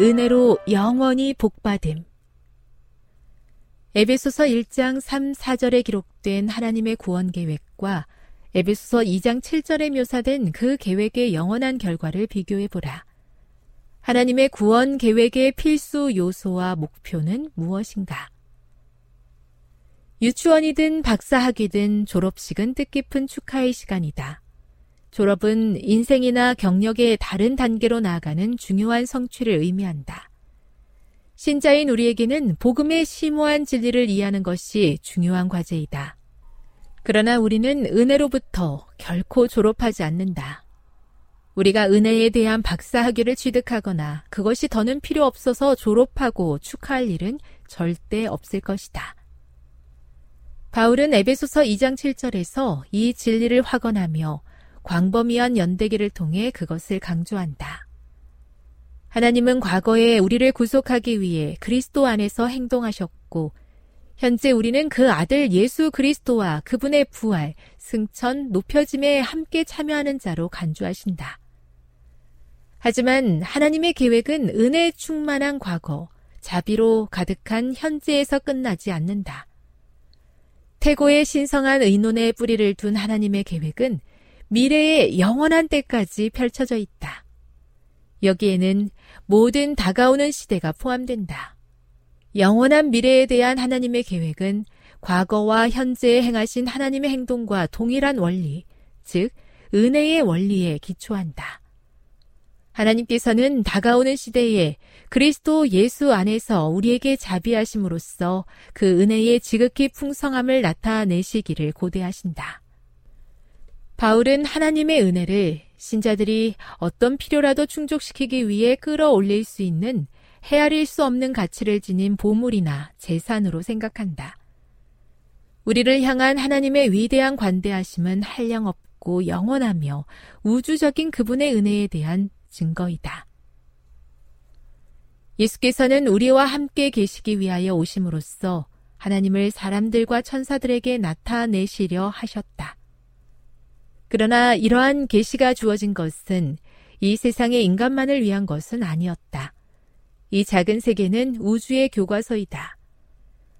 은혜로 영원히 복받음. 에베소서 1장 3, 4절에 기록된 하나님의 구원 계획과 에베소서 2장 7절에 묘사된 그 계획의 영원한 결과를 비교해 보라. 하나님의 구원 계획의 필수 요소와 목표는 무엇인가? 유치원이든 박사학위든 졸업식은 뜻깊은 축하의 시간이다. 졸업은 인생이나 경력의 다른 단계로 나아가는 중요한 성취를 의미한다. 신자인 우리에게는 복음의 심오한 진리를 이해하는 것이 중요한 과제이다. 그러나 우리는 은혜로부터 결코 졸업하지 않는다. 우리가 은혜에 대한 박사학위를 취득하거나 그것이 더는 필요 없어서 졸업하고 축하할 일은 절대 없을 것이다. 바울은 에베소서 2장 7절에서 이 진리를 확언하며 광범위한 연대기를 통해 그것을 강조한다. 하나님은 과거에 우리를 구속하기 위해 그리스도 안에서 행동하셨고, 현재 우리는 그 아들 예수 그리스도와 그분의 부활, 승천, 높여짐에 함께 참여하는 자로 간주하신다. 하지만 하나님의 계획은 은혜 충만한 과거, 자비로 가득한 현재에서 끝나지 않는다. 태고의 신성한 의논에 뿌리를 둔 하나님의 계획은 미래의 영원한 때까지 펼쳐져 있다. 여기에는 모든 다가오는 시대가 포함된다. 영원한 미래에 대한 하나님의 계획은 과거와 현재에 행하신 하나님의 행동과 동일한 원리, 즉, 은혜의 원리에 기초한다. 하나님께서는 다가오는 시대에 그리스도 예수 안에서 우리에게 자비하심으로써 그 은혜의 지극히 풍성함을 나타내시기를 고대하신다. 바울은 하나님의 은혜를 신자들이 어떤 필요라도 충족시키기 위해 끌어올릴 수 있는 헤아릴 수 없는 가치를 지닌 보물이나 재산으로 생각한다. 우리를 향한 하나님의 위대한 관대하심은 한량없고 영원하며 우주적인 그분의 은혜에 대한 증거이다. 예수께서는 우리와 함께 계시기 위하여 오심으로써 하나님을 사람들과 천사들에게 나타내시려 하셨다. 그러나 이러한 계시가 주어진 것은 이 세상의 인간만을 위한 것은 아니었다. 이 작은 세계는 우주의 교과서이다.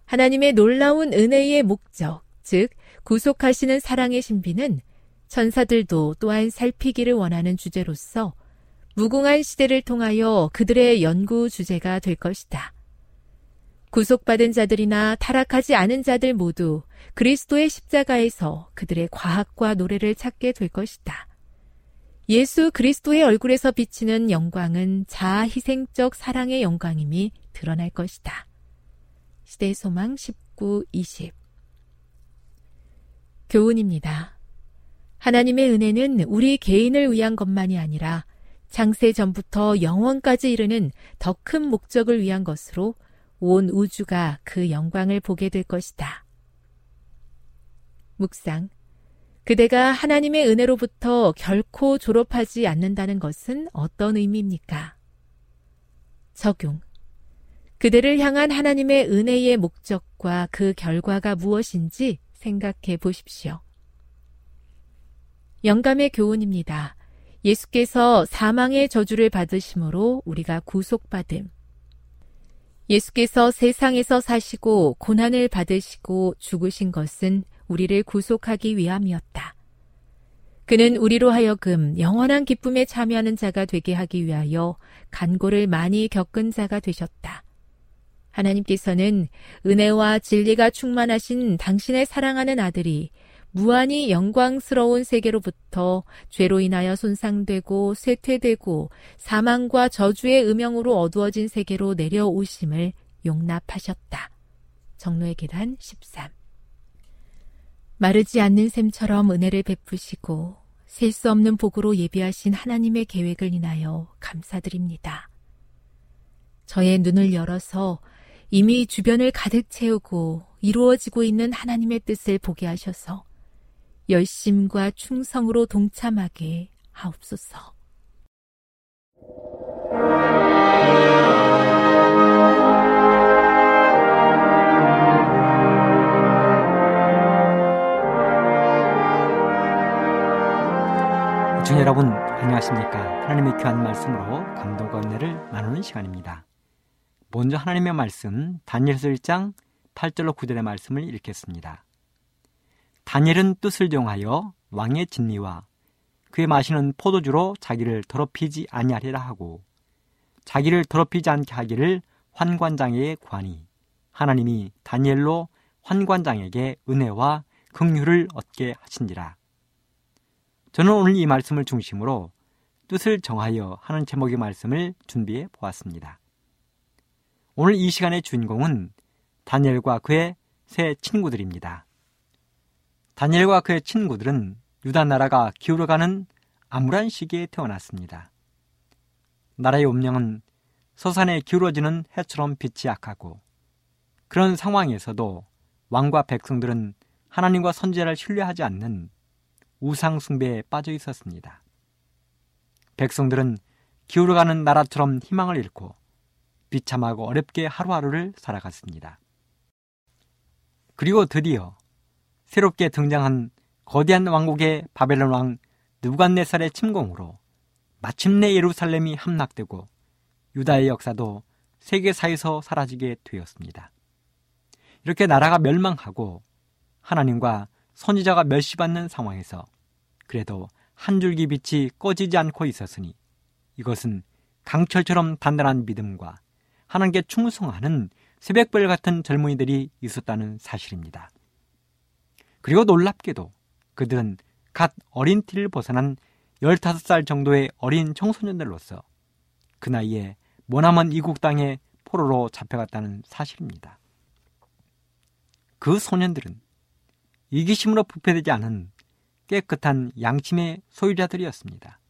하나님의 놀라운 은혜의 목적, 즉 구속하시는 사랑의 신비는 천사들도 또한 살피기를 원하는 주제로서 무궁한 시대를 통하여 그들의 연구 주제가 될 것이다. 구속받은 자들이나 타락하지 않은 자들 모두 그리스도의 십자가에서 그들의 과학과 노래를 찾게 될 것이다. 예수 그리스도의 얼굴에서 비치는 영광은 자아 희생적 사랑의 영광임이 드러날 것이다. 시대의 소망 19, 20 교훈입니다. 하나님의 은혜는 우리 개인을 위한 것만이 아니라 장세 전부터 영원까지 이르는 더 큰 목적을 위한 것으로 온 우주가 그 영광을 보게 될 것이다. 묵상. 그대가 하나님의 은혜로부터 결코 졸업하지 않는다는 것은 어떤 의미입니까? 적용. 그대를 향한 하나님의 은혜의 목적과 그 결과가 무엇인지 생각해 보십시오. 영감의 교훈입니다. 예수께서 사망의 저주를 받으심으로 우리가 구속받음. 예수께서 세상에서 사시고 고난을 받으시고 죽으신 것은 우리를 구속하기 위함이었다. 그는 우리로 하여금 영원한 기쁨에 참여하는 자가 되게 하기 위하여 간고를 많이 겪은 자가 되셨다. 하나님께서는 은혜와 진리가 충만하신 당신의 사랑하는 아들이 무한히 영광스러운 세계로부터 죄로 인하여 손상되고 쇠퇴되고 사망과 저주의 음영으로 어두워진 세계로 내려오심을 용납하셨다. 정로의 계단 13 마르지 않는 샘처럼 은혜를 베푸시고 셀 수 없는 복으로 예비하신 하나님의 계획을 인하여 감사드립니다. 저의 눈을 열어서 이미 주변을 가득 채우고 이루어지고 있는 하나님의 뜻을 보게 하셔서 열심과 충성으로 동참하게 하옵소서. 시청 여러분 안녕하십니까? 하나님의 귀한 말씀으로 감동과 은혜를 나누는 시간입니다. 먼저 하나님의 말씀 다니엘서 1장 8절로 9절의 말씀을 읽겠습니다 다니엘은 뜻을 정하여 왕의 진리와 그의 마시는 포도주로 자기를 더럽히지 아니하리라 하고 자기를 더럽히지 않게 하기를 환관장에게 구하니 하나님이 다니엘로 환관장에게 은혜와 긍휼을 얻게 하신지라 저는 오늘 이 말씀을 중심으로 뜻을 정하여 하는 제목의 말씀을 준비해 보았습니다. 오늘 이 시간의 주인공은 다니엘과 그의 세 친구들입니다. 다니엘과 그의 친구들은 유다 나라가 기울어가는 암울한 시기에 태어났습니다. 나라의 운명은 서산에 기울어지는 해처럼 빛이 약하고 그런 상황에서도 왕과 백성들은 하나님과 선제를 신뢰하지 않는 우상 숭배에 빠져 있었습니다. 백성들은 기울어가는 나라처럼 희망을 잃고 비참하고 어렵게 하루하루를 살아갔습니다. 그리고 드디어 새롭게 등장한 거대한 왕국의 바벨론 왕 느부갓네살의 침공으로 마침내 예루살렘이 함락되고 유다의 역사도 세계사에서 사라지게 되었습니다. 이렇게 나라가 멸망하고 하나님과 선지자가 멸시받는 상황에서 그래도 한 줄기 빛이 꺼지지 않고 있었으니 이것은 강철처럼 단단한 믿음과 하나님께 충성하는 새벽별 같은 젊은이들이 있었다는 사실입니다. 그리고 놀랍게도 그들은 갓 어린 티를 벗어난 15살 정도의 어린 청소년들로서 그 나이에 모나먼 이국 땅에 포로로 잡혀갔다는 사실입니다. 그 소년들은 이기심으로 부패되지 않은 깨끗한 양심의 소유자들이었습니다.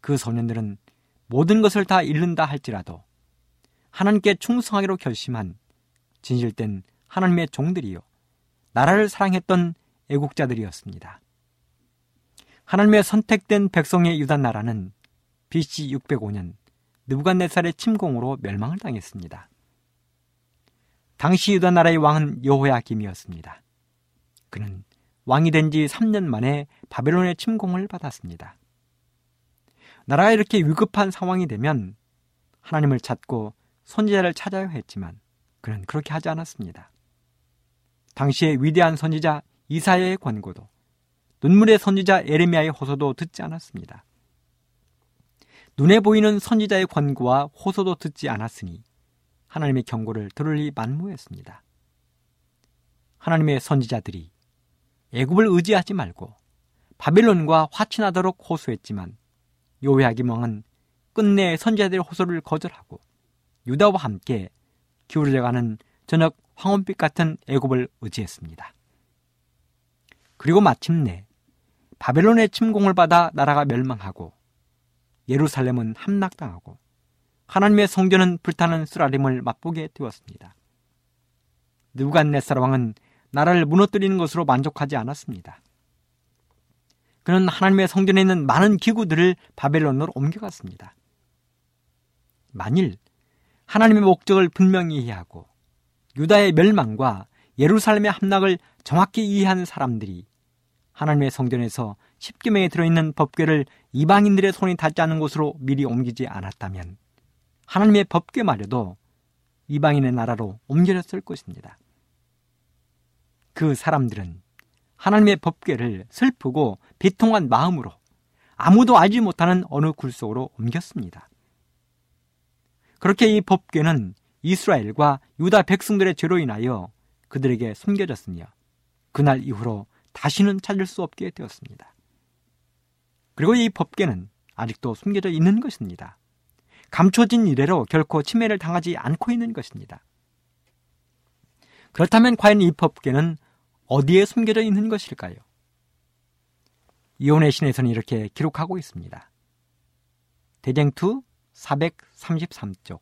그 소년들은 모든 것을 다 잃는다 할지라도 하나님께 충성하기로 결심한 진실된 하나님의 종들이요. 나라를 사랑했던 애국자들이었습니다. 하나님의 선택된 백성의 유다 나라는 BC 605년 느부갓네살의 침공으로 멸망을 당했습니다. 당시 유다 나라의 왕은 여호야김이었습니다. 그는 왕이 된 지 3년 만에 바벨론의 침공을 받았습니다. 나라가 이렇게 위급한 상황이 되면 하나님을 찾고 선지자를 찾아야 했지만 그는 그렇게 하지 않았습니다. 당시의 위대한 선지자 이사야의 권고도 눈물의 선지자 에레미야의 호소도 듣지 않았습니다. 눈에 보이는 선지자의 권고와 호소도 듣지 않았으니 하나님의 경고를 들을 리 만무했습니다. 하나님의 선지자들이 애굽을 의지하지 말고 바벨론과 화친하도록 호소했지만 요회하기 왕은 끝내 선지자들의 호소를 거절하고 유다와 함께 기울어져가는 저녁 황혼빛 같은 애굽을 의지했습니다. 그리고 마침내 바벨론의 침공을 받아 나라가 멸망하고 예루살렘은 함락당하고 하나님의 성전은 불타는 쓰라림을 맛보게 되었습니다. 느부갓네살 왕은 나라를 무너뜨리는 것으로 만족하지 않았습니다. 그는 하나님의 성전에 있는 많은 기구들을 바벨론으로 옮겨갔습니다. 만일 하나님의 목적을 분명히 이해하고 유다의 멸망과 예루살렘의 함락을 정확히 이해한 사람들이 하나님의 성전에서 십계명에 들어있는 법궤를 이방인들의 손이 닿지 않는 곳으로 미리 옮기지 않았다면 하나님의 법궤 말여도 이방인의 나라로 옮겨졌을 것입니다. 그 사람들은 하나님의 법궤를 슬프고 비통한 마음으로 아무도 알지 못하는 어느 굴 속으로 옮겼습니다. 그렇게 이 법궤는 이스라엘과 유다 백성들의 죄로 인하여 그들에게 숨겨졌으며 그날 이후로 다시는 찾을 수 없게 되었습니다. 그리고 이 법계는 아직도 숨겨져 있는 것입니다. 감춰진 이래로 결코 침해를 당하지 않고 있는 것입니다. 그렇다면 과연 이 법계는 어디에 숨겨져 있는 것일까요? 이혼의 신에서는 이렇게 기록하고 있습니다. 대쟁투 433쪽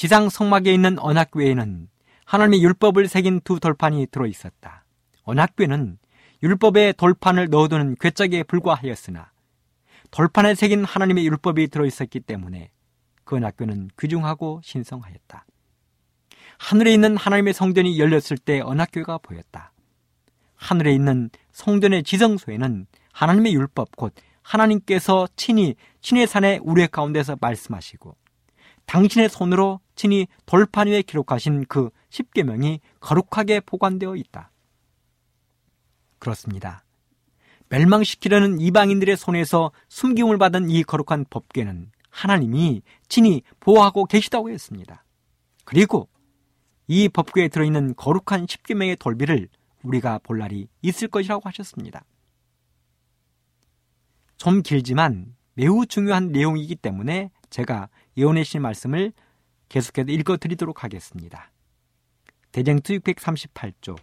지상 성막에 있는 언약궤에는 하나님의 율법을 새긴 두 돌판이 들어 있었다. 언약궤는 율법의 돌판을 넣어두는 괴짝에 불과하였으나 돌판에 새긴 하나님의 율법이 들어 있었기 때문에 그 언약궤는 귀중하고 신성하였다. 하늘에 있는 하나님의 성전이 열렸을 때 언약궤가 보였다. 하늘에 있는 성전의 지성소에는 하나님의 율법 곧 하나님께서 친히 신의 산의 우레 가운데서 말씀하시고 당신의 손으로 친히 돌판 위에 기록하신 그 십계명이 거룩하게 보관되어 있다. 그렇습니다. 멸망시키려는 이방인들의 손에서 숨김을 받은 이 거룩한 법궤는 하나님이 친히 보호하고 계시다고 했습니다. 그리고 이 법궤에 들어있는 거룩한 십계명의 돌비를 우리가 볼 날이 있을 것이라고 하셨습니다. 좀 길지만 매우 중요한 내용이기 때문에 제가 예언의 신 말씀을 계속해서 읽어드리도록 하겠습니다. 대쟁투 638조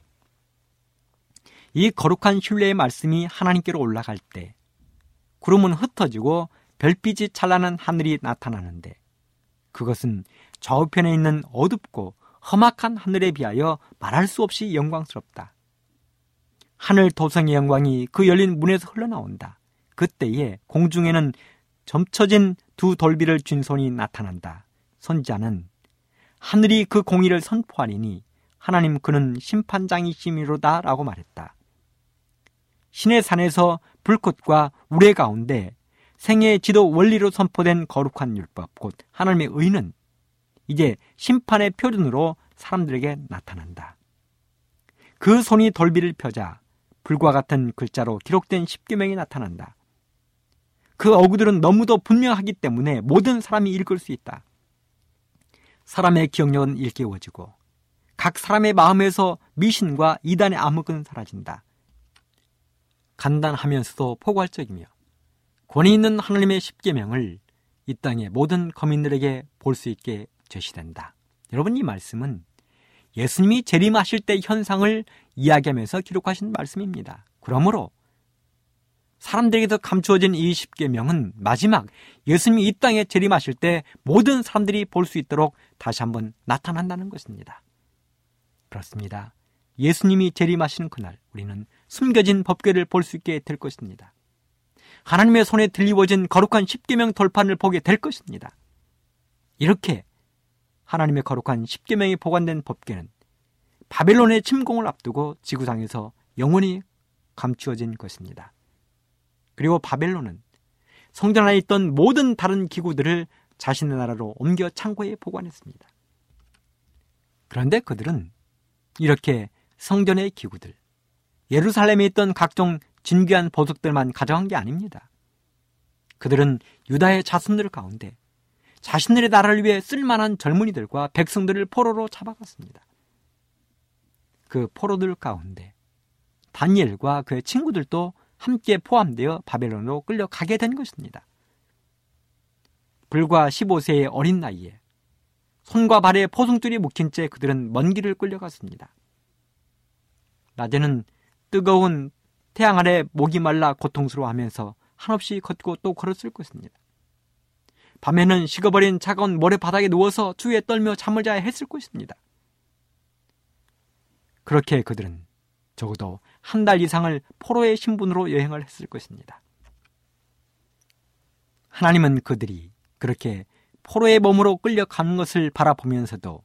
이 거룩한 신뢰의 말씀이 하나님께로 올라갈 때 구름은 흩어지고 별빛이 찬란한 하늘이 나타나는데 그것은 좌우편에 있는 어둡고 험악한 하늘에 비하여 말할 수 없이 영광스럽다. 하늘 도성의 영광이 그 열린 문에서 흘러나온다. 그때에 공중에는 점쳐진 두 돌비를 쥔 손이 나타난다. 선자는 하늘이 그 공의를 선포하리니 하나님 그는 심판장이심이로다 라고 말했다. 신의 산에서 불꽃과 우레 가운데 생애의 지도 원리로 선포된 거룩한 율법, 곧 하나님의 의는 이제 심판의 표준으로 사람들에게 나타난다. 그 손이 돌비를 펴자 불과 같은 글자로 기록된 십계명이 나타난다. 그 어구들은 너무도 분명하기 때문에 모든 사람이 읽을 수 있다. 사람의 기억력은 일깨워지고 각 사람의 마음에서 미신과 이단의 암흑은 사라진다. 간단하면서도 포괄적이며 권위 있는 하나님의 십계명을 이 땅의 모든 거민들에게 볼 수 있게 제시된다. 여러분 이 말씀은 예수님이 재림하실 때 현상을 이야기하면서 기록하신 말씀입니다. 그러므로 사람들에게서 감추어진 이 십계명은 마지막 예수님이 이 땅에 재림하실 때 모든 사람들이 볼 수 있도록 다시 한번 나타난다는 것입니다. 그렇습니다. 예수님이 재림하시는 그날 우리는 숨겨진 법궤를 볼 수 있게 될 것입니다. 하나님의 손에 들리워진 거룩한 십계명 돌판을 보게 될 것입니다. 이렇게 하나님의 거룩한 십계명이 보관된 법궤는 바벨론의 침공을 앞두고 지구상에서 영원히 감추어진 것입니다. 그리고 바벨론은 성전 안에 있던 모든 다른 기구들을 자신의 나라로 옮겨 창고에 보관했습니다. 그런데 그들은 이렇게 성전의 기구들, 예루살렘에 있던 각종 진귀한 보석들만 가져간 게 아닙니다. 그들은 유다의 자손들 가운데 자신들의 나라를 위해 쓸만한 젊은이들과 백성들을 포로로 잡아갔습니다. 그 포로들 가운데 다니엘과 그의 친구들도 함께 포함되어 바벨론으로 끌려가게 된 것입니다. 불과 15세의 어린 나이에 손과 발에 포승줄이 묶인 채 그들은 먼 길을 끌려갔습니다. 낮에는 뜨거운 태양 아래 목이 말라 고통스러워하면서 한없이 걷고 또 걸었을 것입니다. 밤에는 식어버린 차가운 모래바닥에 누워서 추위에 떨며 잠을 자야 했을 것입니다. 그렇게 그들은 적어도 한 달 이상을 포로의 신분으로 여행을 했을 것입니다. 하나님은 그들이 그렇게 포로의 몸으로 끌려가는 것을 바라보면서도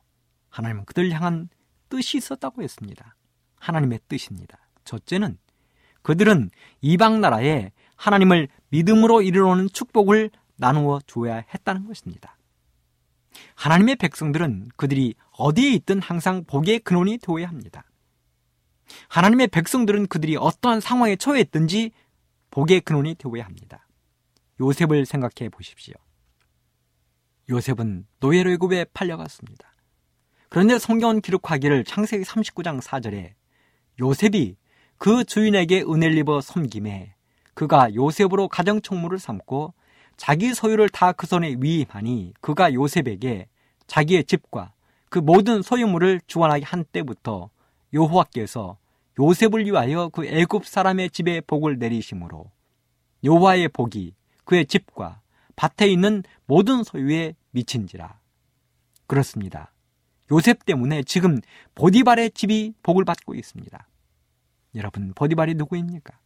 하나님은 그들 향한 뜻이 있었다고 했습니다. 하나님의 뜻입니다. 첫째는 그들은 이방 나라에 하나님을 믿음으로 이르러오는 축복을 나누어 줘야 했다는 것입니다. 하나님의 백성들은 그들이 어디에 있든 항상 복의 근원이 되어야 합니다. 하나님의 백성들은 그들이 어떠한 상황에 처해있든지 복의 근원이 되어야 합니다. 요셉을 생각해 보십시오. 요셉은 노예로 애굽에 팔려갔습니다. 그런데 성경은 기록하기를 창세기 39장 4절에 요셉이 그 주인에게 은혜를 입어 섬김에 그가 요셉으로 가정총무를 삼고 자기 소유를 다 그 손에 위임하니 그가 요셉에게 자기의 집과 그 모든 소유물을 주관하게 한 때부터 여호와께서 요셉을 위하여 그 애굽 사람의 집에 복을 내리심으로 여호와의 복이 그의 집과 밭에 있는 모든 소유에 미친지라. 그렇습니다. 요셉 때문에 지금 보디발의 집이 복을 받고 있습니다. 여러분, 보디발이 누구입니까?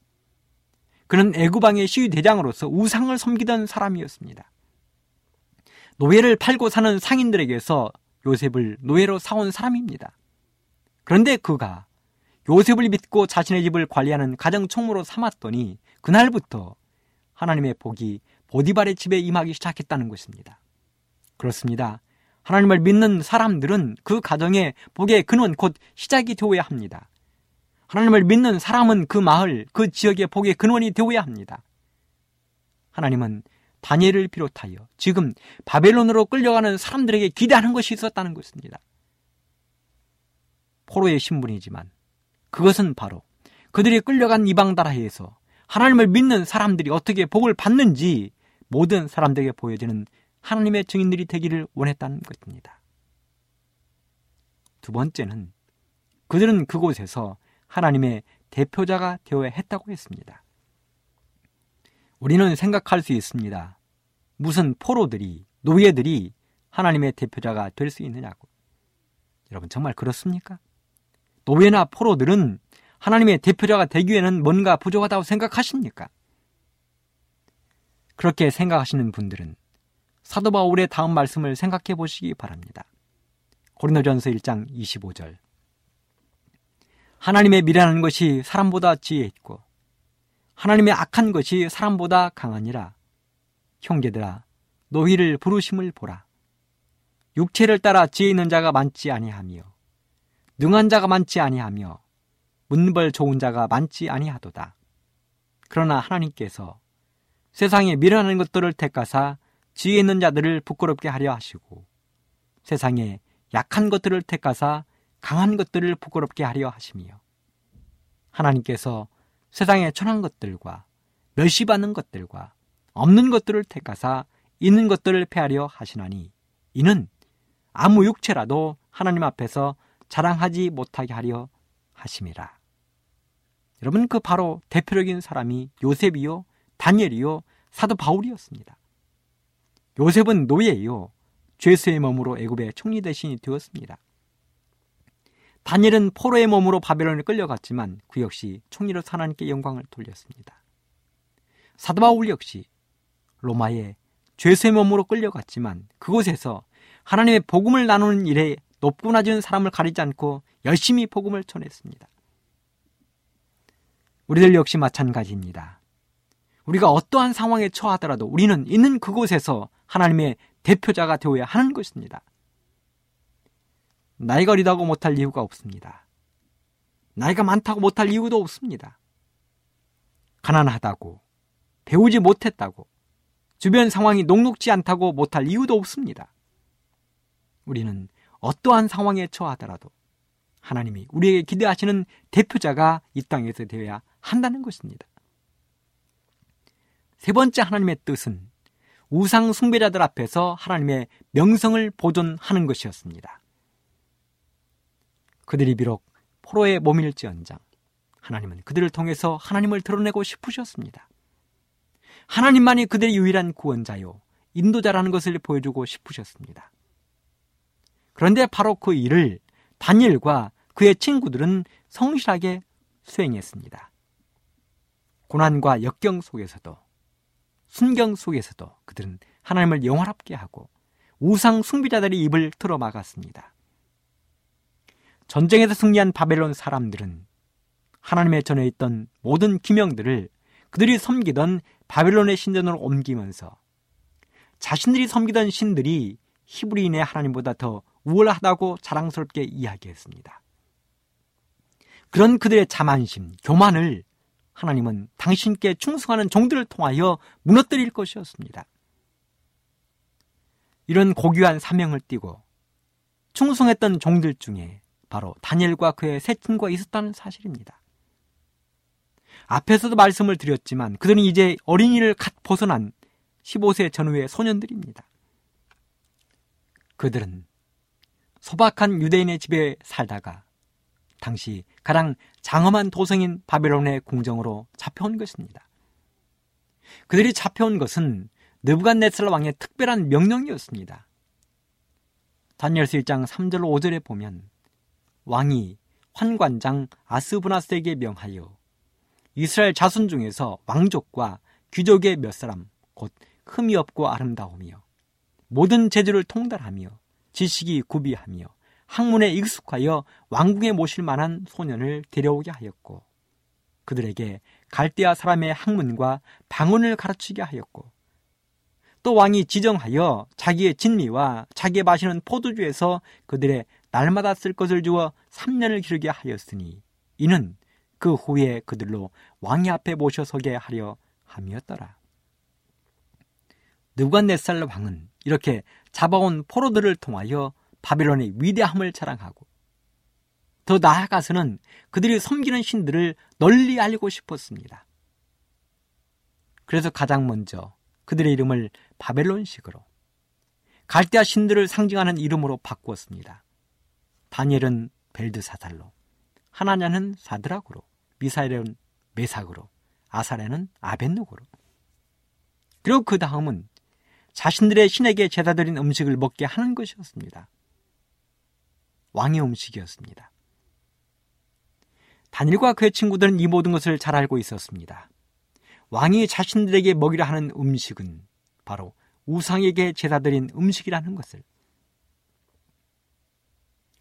그는 애구방의 시위 대장으로서 우상을 섬기던 사람이었습니다. 노예를 팔고 사는 상인들에게서 요셉을 노예로 사온 사람입니다. 그런데 그가 요셉을 믿고 자신의 집을 관리하는 가정 총무로 삼았더니 그날부터 하나님의 복이 보디발의 집에 임하기 시작했다는 것입니다. 그렇습니다. 하나님을 믿는 사람들은 그 가정의 복의 근원 곧 시작이 되어야 합니다. 하나님을 믿는 사람은 그 마을, 그 지역의 복의 근원이 되어야 합니다. 하나님은 다니엘을 비롯하여 지금 바벨론으로 끌려가는 사람들에게 기대하는 것이 있었다는 것입니다. 포로의 신분이지만 그것은 바로 그들이 끌려간 이방 나라에서 하나님을 믿는 사람들이 어떻게 복을 받는지 모든 사람들에게 보여지는 하나님의 증인들이 되기를 원했다는 것입니다. 두 번째는 그들은 그곳에서 하나님의 대표자가 되어야 했다고 했습니다. 우리는 생각할 수 있습니다. 무슨 포로들이, 노예들이 하나님의 대표자가 될 수 있느냐고. 여러분, 정말 그렇습니까? 노예나 포로들은 하나님의 대표자가 되기에는 뭔가 부족하다고 생각하십니까? 그렇게 생각하시는 분들은 사도 바울의 다음 말씀을 생각해 보시기 바랍니다. 고린도전서 1장 25절. 하나님의 미련한 것이 사람보다 지혜 있고 하나님의 악한 것이 사람보다 강하니라. 형제들아 너희를 부르심을 보라. 육체를 따라 지혜 있는 자가 많지 아니하며 능한 자가 많지 아니하며 문벌 좋은 자가 많지 아니하도다. 그러나 하나님께서 세상에 미련한 것들을 택하사 지혜 있는 자들을 부끄럽게 하려 하시고 세상에 약한 것들을 택하사 강한 것들을 부끄럽게 하려 하시며 하나님께서 세상에 천한 것들과 멸시받는 것들과 없는 것들을 택하사 있는 것들을 패하려 하시나니 이는 아무 육체라도 하나님 앞에서 자랑하지 못하게 하려 하심이라. 여러분 그 바로 대표적인 사람이 요셉이요 다니엘이요 사도 바울이었습니다. 요셉은 노예요 죄수의 몸으로 애굽의 총리 대신이 되었습니다. 다니엘은 포로의 몸으로 바벨론에 끌려갔지만 그 역시 총리로 하나님께 영광을 돌렸습니다. 사도 바울 역시 로마의 죄수의 몸으로 끌려갔지만 그곳에서 하나님의 복음을 나누는 일에 높고 낮은 사람을 가리지 않고 열심히 복음을 전했습니다. 우리들 역시 마찬가지입니다. 우리가 어떠한 상황에 처하더라도 우리는 있는 그곳에서 하나님의 대표자가 되어야 하는 것입니다. 나이가 어리다고 못할 이유가 없습니다. 나이가 많다고 못할 이유도 없습니다. 가난하다고, 배우지 못했다고, 주변 상황이 녹록지 않다고 못할 이유도 없습니다. 우리는 어떠한 상황에 처하더라도 하나님이 우리에게 기대하시는 대표자가 이 땅에서 되어야 한다는 것입니다. 세 번째 하나님의 뜻은 우상 숭배자들 앞에서 하나님의 명성을 보존하는 것이었습니다. 그들이 비록 포로에 몸일지언장 하나님은 그들을 통해서 하나님을 드러내고 싶으셨습니다. 하나님만이 그들의 유일한 구원자요 인도자라는 것을 보여주고 싶으셨습니다. 그런데 바로 그 일을 다니엘과 그의 친구들은 성실하게 수행했습니다. 고난과 역경 속에서도 순경 속에서도 그들은 하나님을 영화롭게 하고 우상 숭비자들의 입을 틀어 막았습니다. 전쟁에서 승리한 바벨론 사람들은 하나님의 전에 있던 모든 기명들을 그들이 섬기던 바벨론의 신전으로 옮기면서 자신들이 섬기던 신들이 히브리인의 하나님보다 더 우월하다고 자랑스럽게 이야기했습니다. 그런 그들의 자만심, 교만을 하나님은 당신께 충성하는 종들을 통하여 무너뜨릴 것이었습니다. 이런 고귀한 사명을 띠고 충성했던 종들 중에 바로 다니엘과 그의 세 친구가 있었다는 사실입니다. 앞에서도 말씀을 드렸지만 그들은 이제 어린이를 갓 벗어난 15세 전후의 소년들입니다. 그들은 소박한 유대인의 집에 살다가 당시 가장 장엄한 도성인 바벨론의 궁정으로 잡혀온 것입니다. 그들이 잡혀온 것은 느부갓네살 왕의 특별한 명령이었습니다. 다니엘서 1장 3절 5절에 보면 왕이 환관장 아스브나스에게 명하여 이스라엘 자손 중에서 왕족과 귀족의 몇 사람 곧 흠이 없고 아름다우며 모든 재주를 통달하며 지식이 구비하며 학문에 익숙하여 왕궁에 모실 만한 소년을 데려오게 하였고 그들에게 갈대아 사람의 학문과 방언을 가르치게 하였고 또 왕이 지정하여 자기의 진미와 자기의 마시는 포도주에서 그들의 날마다 쓸 것을 주어 3년을 기르게 하였으니 이는 그 후에 그들로 왕의 앞에 모셔서게 하려 함이었더라. 느부갓네살 왕은 이렇게 잡아온 포로들을 통하여 바벨론의 위대함을 자랑하고 더 나아가서는 그들이 섬기는 신들을 널리 알리고 싶었습니다. 그래서 가장 먼저 그들의 이름을 바벨론식으로 갈대아 신들을 상징하는 이름으로 바꾸었습니다. 다니엘은 벨드사살로, 하나냐는 사드락으로, 미사엘은 메삭으로, 아사레는 아벤누고로. 그리고 그 다음은 자신들의 신에게 제다 드린 음식을 먹게 하는 것이었습니다. 왕의 음식이었습니다. 단일과 그의 친구들은 이 모든 것을 잘 알고 있었습니다. 왕이 자신들에게 먹이려 하는 음식은 바로 우상에게 제사 드린 음식이라는 것을.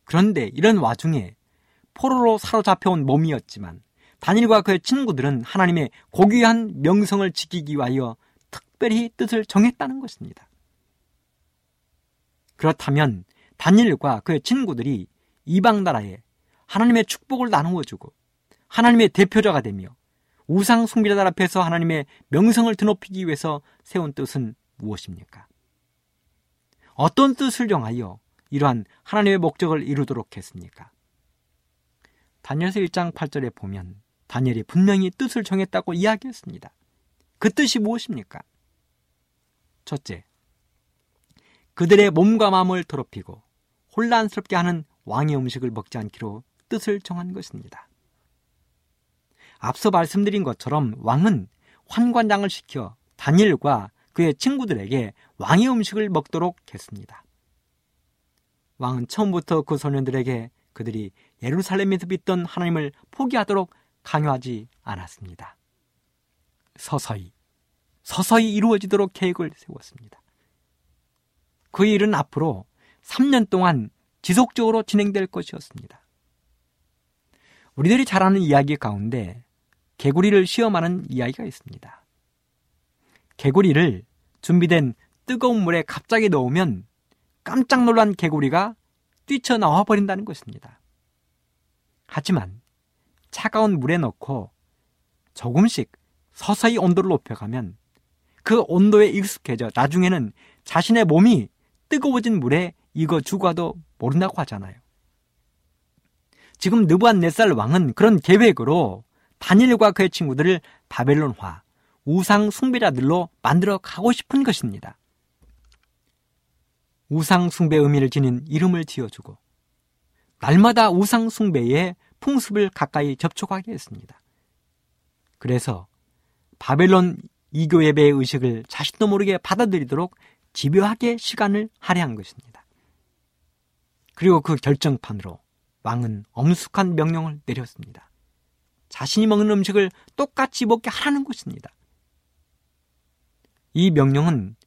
그런데 이런 와중에 포로로 사로잡혀온 몸이었지만 단일과 그의 친구들은 하나님의 고귀한 명성을 지키기 위하여 특별히 뜻을 정했다는 것입니다. 그렇다면 단일과 그의 친구들이 이방 나라에 하나님의 축복을 나누어 주고 하나님의 대표자가 되며 우상 숭배자들 앞에서 하나님의 명성을 드높이기 위해서 세운 뜻은 무엇입니까? 어떤 뜻을 정하여 이러한 하나님의 목적을 이루도록 했습니까? 다니엘서 1장 8절에 보면 다니엘이 분명히 뜻을 정했다고 이야기했습니다. 그 뜻이 무엇입니까? 첫째, 그들의 몸과 마음을 더럽히고 혼란스럽게 하는 왕의 음식을 먹지 않기로 뜻을 정한 것입니다. 앞서 말씀드린 것처럼 왕은 환관장을 시켜 다니엘과 그의 친구들에게 왕의 음식을 먹도록 했습니다. 왕은 처음부터 그 소년들에게 그들이 예루살렘에서 믿던 하나님을 포기하도록 강요하지 않았습니다. 서서히, 서서히 이루어지도록 계획을 세웠습니다. 그 일은 앞으로 3년 동안 지속적으로 진행될 것이었습니다. 우리들이 잘 아는 이야기 가운데 개구리를 시험하는 이야기가 있습니다. 개구리를 준비된 뜨거운 물에 갑자기 넣으면 깜짝 놀란 개구리가 뛰쳐나와 버린다는 것입니다. 하지만 차가운 물에 넣고 조금씩 서서히 온도를 높여가면 그 온도에 익숙해져 나중에는 자신의 몸이 뜨거워진 물에 익어 죽어도 모른다고 하잖아요. 지금 느부한네살 왕은 그런 계획으로 다니엘과 그의 친구들을 바벨론화, 우상 숭배자들로 만들어 가고 싶은 것입니다. 우상 숭배 의미를 지닌 이름을 지어주고 날마다 우상 숭배의 풍습을 가까이 접촉하게 했습니다. 그래서 바벨론 이교 예배의 의식을 자신도 모르게 받아들이도록 집요하게 시간을 할애한 것입니다. 그리고 그 결정판으로 왕은 엄숙한 명령을 내렸습니다. 자신이 먹는 음식을 똑같이 먹게 하라는 것입니다. 이 명령은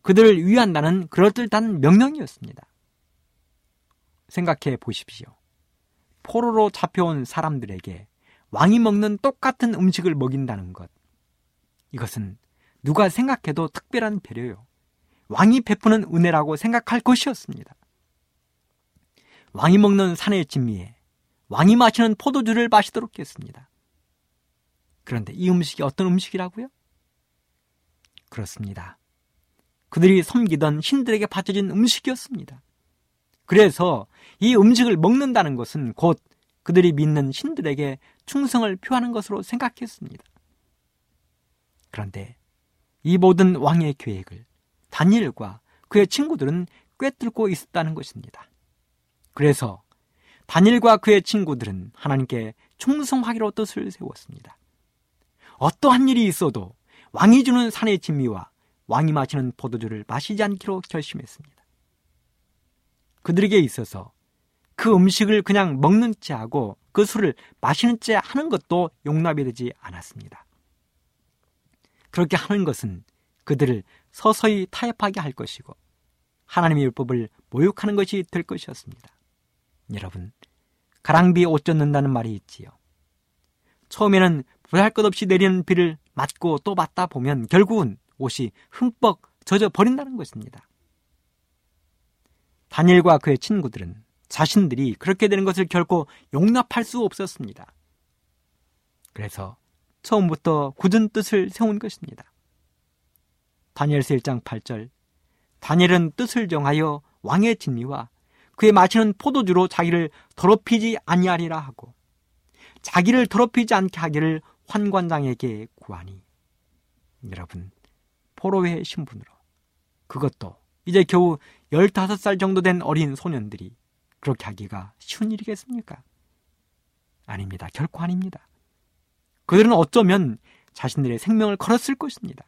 그들을 위한다는 그럴듯한 명령이었습니다. 생각해 보십시오. 포로로 잡혀온 사람들에게 왕이 먹는 똑같은 음식을 먹인다는 것. 이것은 누가 생각해도 특별한 배려요. 왕이 베푸는 은혜라고 생각할 것이었습니다. 왕이 먹는 산의 진미에 왕이 마시는 포도주를 마시도록 했습니다. 그런데 이 음식이 어떤 음식이라고요? 그렇습니다. 그들이 섬기던 신들에게 바쳐진 음식이었습니다. 그래서 이 음식을 먹는다는 것은 곧 그들이 믿는 신들에게 충성을 표하는 것으로 생각했습니다. 그런데 이 모든 왕의 계획을 다니엘과 그의 친구들은 꿰뚫고 있었다는 것입니다. 그래서 다니엘과 그의 친구들은 하나님께 충성하기로 뜻을 세웠습니다. 어떠한 일이 있어도 왕이 주는 산의 진미와 왕이 마시는 포도주를 마시지 않기로 결심했습니다. 그들에게 있어서 그 음식을 그냥 먹는 채 하고 그 술을 마시는 채 하는 것도 용납이 되지 않았습니다. 그렇게 하는 것은 그들을 서서히 타협하게 할 것이고 하나님의 율법을 모욕하는 것이 될 것이었습니다. 여러분, 가랑비에 옷 젖는다는 말이 있지요. 처음에는 보잘 것 없이 내리는 비를 맞고 또 맞다 보면 결국은 옷이 흠뻑 젖어 버린다는 것입니다. 다니엘과 그의 친구들은 자신들이 그렇게 되는 것을 결코 용납할 수 없었습니다. 그래서 처음부터 굳은 뜻을 세운 것입니다. 다니엘서 1장 8절 다니엘은 뜻을 정하여 왕의 진리와 그의 마시는 포도주로 자기를 더럽히지 아니하리라 하고 자기를 더럽히지 않게 하기를 환관장에게 구하니 여러분 포로의 신분으로 그것도 이제 겨우 15살 정도 된 어린 소년들이 그렇게 하기가 쉬운 일이겠습니까? 아닙니다. 결코 아닙니다. 그들은 어쩌면 자신들의 생명을 걸었을 것입니다.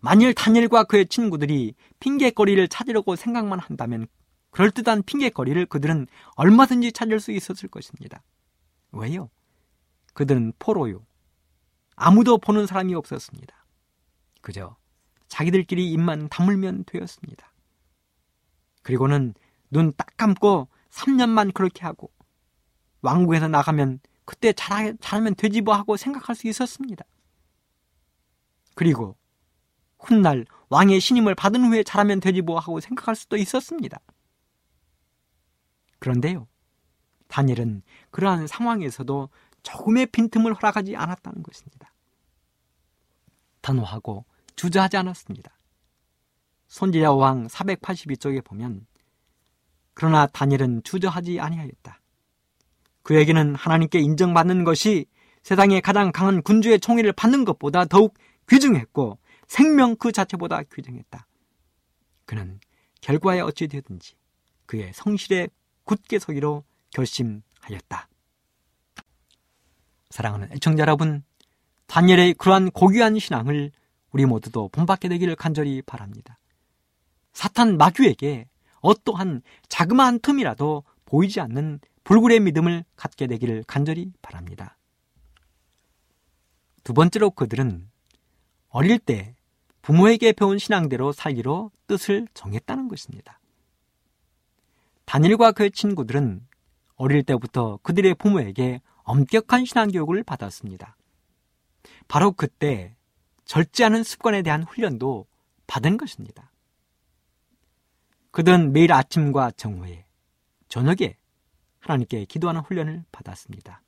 만일 다니엘과 그의 친구들이 핑계거리를 찾으려고 생각만 한다면 그럴듯한 핑계거리를 그들은 얼마든지 찾을 수 있었을 것입니다. 왜요? 그들은 포로요. 아무도 보는 사람이 없었습니다. 그저 자기들끼리 입만 다물면 되었습니다. 그리고는 눈 딱 감고 3년만 그렇게 하고 왕국에서 나가면 그때 잘, 잘하면 되지 뭐 하고 생각할 수 있었습니다. 그리고 훗날 왕의 신임을 받은 후에 잘하면 되지 뭐 하고 생각할 수도 있었습니다. 그런데요, 다니엘은 그러한 상황에서도 조금의 빈틈을 허락하지 않았다는 것입니다. 단호하고 주저하지 않았습니다. 손지야 왕 482쪽에 보면 그러나 다니엘은 주저하지 아니하였다. 그에게는 하나님께 인정받는 것이 세상의 가장 강한 군주의 총애를 받는 것보다 더욱 귀중했고 생명 그 자체보다 귀중했다. 그는 결과에 어찌 되든지 그의 성실에 굳게 서기로 결심하였다. 사랑하는 애청자 여러분, 다니엘의 그러한 고귀한 신앙을 우리 모두도 본받게 되기를 간절히 바랍니다. 사탄 마귀에게 어떠한 자그마한 틈이라도 보이지 않는 불굴의 믿음을 갖게 되기를 간절히 바랍니다. 두 번째로 그들은 어릴 때 부모에게 배운 신앙대로 살기로 뜻을 정했다는 것입니다. 다니엘과 그의 친구들은 어릴 때부터 그들의 부모에게 엄격한 신앙 교육을 받았습니다. 바로 그때 절제하는 습관에 대한 훈련도 받은 것입니다. 그들은 매일 아침과 정오에 저녁에 하나님께 기도하는 훈련을 받았습니다.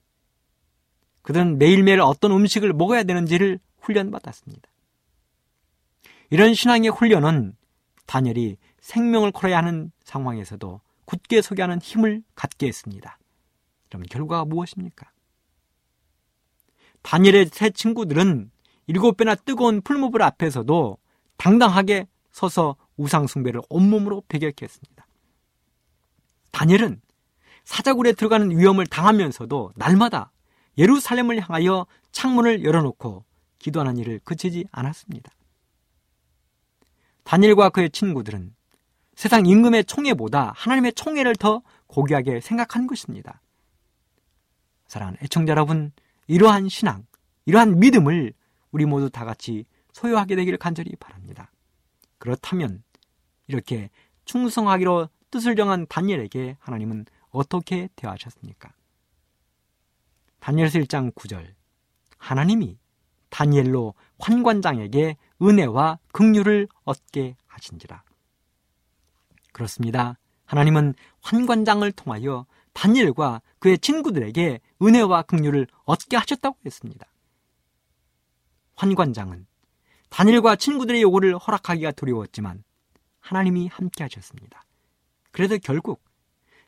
그들은 매일매일 어떤 음식을 먹어야 되는지를 훈련받았습니다. 이런 신앙의 훈련은 다니엘이 생명을 걸어야 하는 상황에서도 굳게 서게 하는 힘을 갖게 했습니다. 그럼 결과가 무엇입니까? 다니엘의 세 친구들은 일곱 배나 뜨거운 풀무불 앞에서도 당당하게 서서 우상숭배를 온몸으로 배격했습니다. 다니엘은 사자굴에 들어가는 위험을 당하면서도 날마다 예루살렘을 향하여 창문을 열어놓고 기도하는 일을 그치지 않았습니다. 다니엘과 그의 친구들은 세상 임금의 총애보다 하나님의 총애를 더 고귀하게 생각한 것입니다. 사랑하는 애청자 여러분, 이러한 신앙, 이러한 믿음을 우리 모두 다 같이 소유하게 되기를 간절히 바랍니다. 그렇다면 이렇게 충성하기로 뜻을 정한 다니엘에게 하나님은 어떻게 대하셨습니까? 다니엘서 1장 9절 하나님이 다니엘로 환관장에게 은혜와 긍휼을 얻게 하신지라. 그렇습니다. 하나님은 환관장을 통하여 다니엘과 그의 친구들에게 은혜와 긍휼을 얻게 하셨다고 했습니다. 환관장은 다니엘과 친구들의 요구를 허락하기가 두려웠지만 하나님이 함께 하셨습니다. 그래서 결국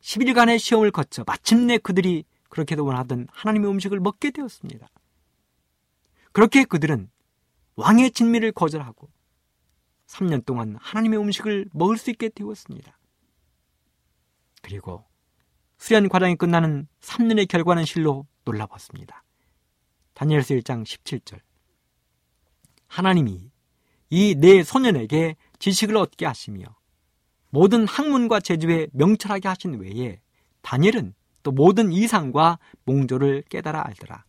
10일간의 시험을 거쳐 마침내 그들이 그렇게도 원하던 하나님의 음식을 먹게 되었습니다. 그렇게 그들은 왕의 진미를 거절하고 3년 동안 하나님의 음식을 먹을 수 있게 되었습니다. 그리고 수련 과정이 끝나는 3년의 결과는 실로 놀라웠습니다. 다니엘서 1장 17절 하나님이 이 네 소년에게 지식을 얻게 하시며 모든 학문과 제주에 명철하게 하신 외에 다니엘은 또 모든 이상과 몽조를 깨달아 알더라.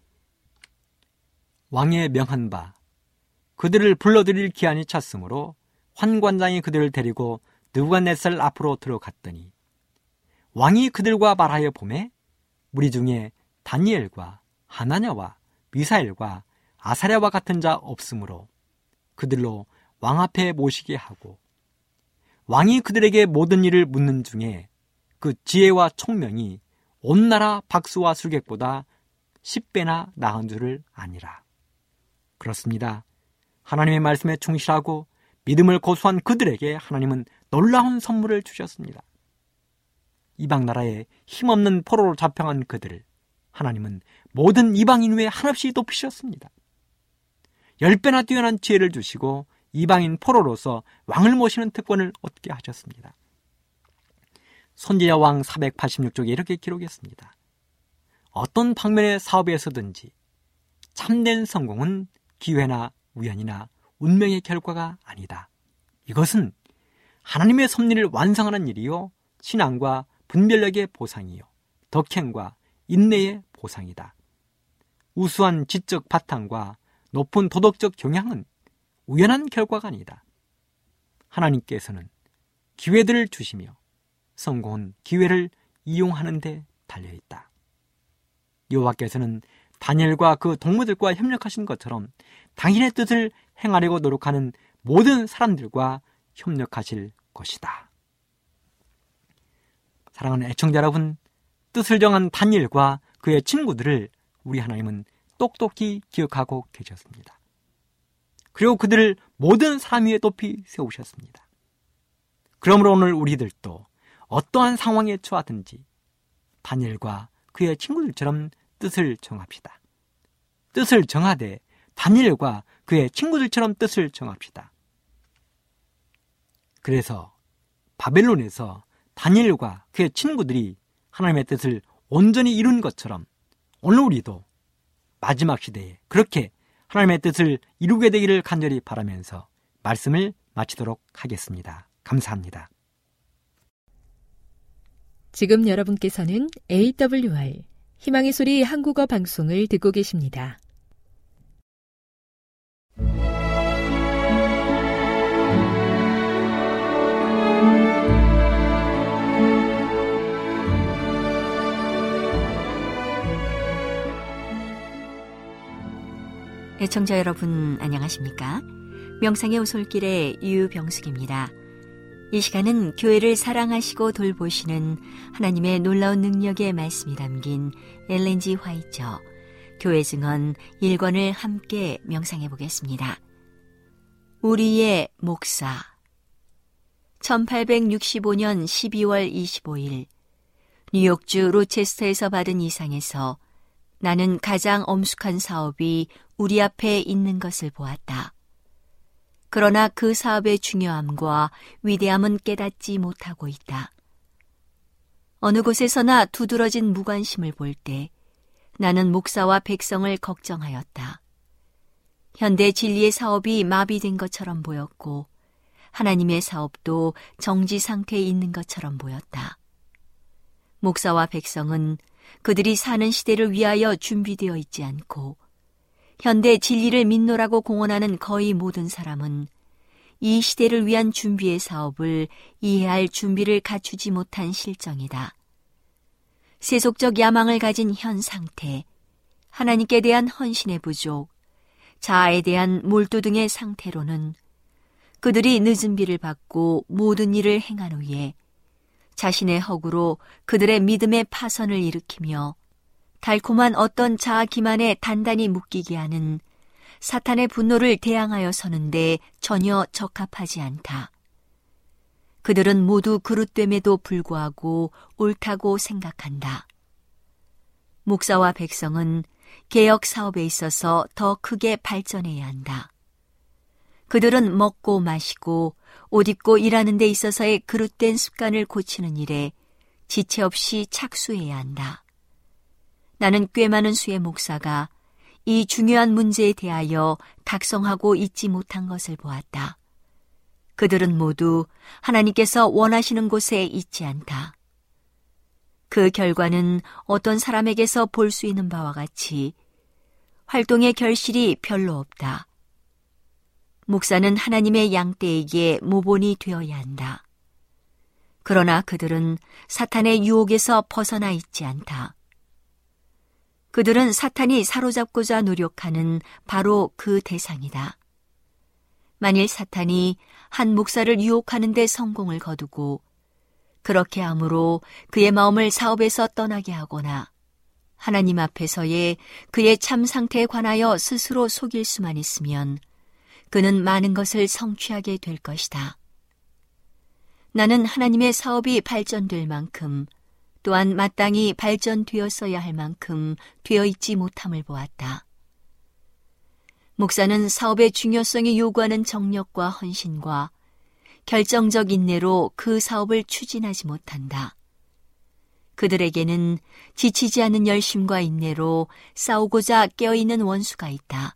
왕의 명한 바 그들을 불러들일 기한이 찼으므로 환관장이 그들을 데리고 느부갓네살 앞으로 들어갔더니 왕이 그들과 말하여 보매 무리 중에 다니엘과 하나냐와 미사엘과 아사랴와 같은 자 없으므로 그들로 왕 앞에 모시게 하고 왕이 그들에게 모든 일을 묻는 중에 그 지혜와 총명이 온 나라 박수와 술객보다 10배나 나은 줄을 아니라. 그렇습니다. 하나님의 말씀에 충실하고 믿음을 고수한 그들에게 하나님은 놀라운 선물을 주셨습니다. 이방 나라에 힘없는 포로로 잡혀간 그들을 하나님은 모든 이방인 외에 한없이 높이셨습니다. 열 배나 뛰어난 지혜를 주시고 이방인 포로로서 왕을 모시는 특권을 얻게 하셨습니다. 손지자 왕 486쪽에 이렇게 기록했습니다. 어떤 방면의 사업에서든지 참된 성공은 기회나 우연이나 운명의 결과가 아니다. 이것은 하나님의 섭리를 완성하는 일이요 신앙과 분별력의 보상이요 덕행과 인내의 보상이다. 우수한 지적 바탕과 높은 도덕적 경향은 우연한 결과가 아니다. 하나님께서는 기회들을 주시며 성공은 기회를 이용하는 데 달려 있다. 여호와께서는 다니엘과 그 동무들과 협력하신 것처럼 당신의 뜻을 행하려고 노력하는 모든 사람들과 협력하실 것이다. 사랑하는 애청자 여러분, 뜻을 정한 다니엘과 그의 친구들을 우리 하나님은 똑똑히 기억하고 계셨습니다. 그리고 그들을 모든 사람 위에 높이 세우셨습니다. 그러므로 오늘 우리들도 어떠한 상황에 처하든지 다니엘과 그의 친구들처럼 뜻을 정합시다. 뜻을 정하되 다니엘과 그의 친구들처럼 뜻을 정합시다. 그래서 바벨론에서 다니엘과 그의 친구들이 하나님의 뜻을 온전히 이룬 것처럼 오늘 우리도 마지막 시대에 그렇게 하나님의 뜻을 이루게 되기를 간절히 바라면서 말씀을 마치도록 하겠습니다. 감사합니다. 지금 여러분께서는 AWR 희망의 소리 한국어 방송을 듣고 계십니다. 애청자 여러분 안녕하십니까? 명상의 오솔길의 유병숙입니다. 이 시간은 교회를 사랑하시고 돌보시는 하나님의 놀라운 능력의 말씀이 담긴 엘렌지 화이처 교회 증언 1권을 함께 명상해 보겠습니다. 우리의 목사 1865년 12월 25일 뉴욕주 로체스터에서 받은 이상에서 나는 가장 엄숙한 사업이 우리 앞에 있는 것을 보았다. 그러나 그 사업의 중요함과 위대함은 깨닫지 못하고 있다. 어느 곳에서나 두드러진 무관심을 볼 때 나는 목사와 백성을 걱정하였다. 현대 진리의 사업이 마비된 것처럼 보였고 하나님의 사업도 정지 상태에 있는 것처럼 보였다. 목사와 백성은 그들이 사는 시대를 위하여 준비되어 있지 않고 현대 진리를 믿노라고 공언하는 거의 모든 사람은 이 시대를 위한 준비의 사업을 이해할 준비를 갖추지 못한 실정이다. 세속적 야망을 가진 현 상태, 하나님께 대한 헌신의 부족, 자아에 대한 몰두 등의 상태로는 그들이 늦은 비를 받고 모든 일을 행한 후에 자신의 허구로 그들의 믿음의 파선을 일으키며 달콤한 어떤 자아 기만에 단단히 묶이게 하는 사탄의 분노를 대항하여 서는데 전혀 적합하지 않다. 그들은 모두 그릇됨에도 불구하고 옳다고 생각한다. 목사와 백성은 개혁 사업에 있어서 더 크게 발전해야 한다. 그들은 먹고 마시고 옷 입고 일하는 데 있어서의 그릇된 습관을 고치는 일에 지체 없이 착수해야 한다. 나는 꽤 많은 수의 목사가 이 중요한 문제에 대하여 각성하고 있지 못한 것을 보았다. 그들은 모두 하나님께서 원하시는 곳에 있지 않다. 그 결과는 어떤 사람에게서 볼 수 있는 바와 같이 활동의 결실이 별로 없다. 목사는 하나님의 양떼에게 모본이 되어야 한다. 그러나 그들은 사탄의 유혹에서 벗어나 있지 않다. 그들은 사탄이 사로잡고자 노력하는 바로 그 대상이다. 만일 사탄이 한 목사를 유혹하는데 성공을 거두고 그렇게 함으로 그의 마음을 사업에서 떠나게 하거나 하나님 앞에서의 그의 참 상태에 관하여 스스로 속일 수만 있으면 그는 많은 것을 성취하게 될 것이다. 나는 하나님의 사업이 발전될 만큼 또한 마땅히 발전되었어야 할 만큼 되어 있지 못함을 보았다. 목사는 사업의 중요성이 요구하는 정력과 헌신과 결정적 인내로 그 사업을 추진하지 못한다. 그들에게는 지치지 않는 열심과 인내로 싸우고자 깨어있는 원수가 있다.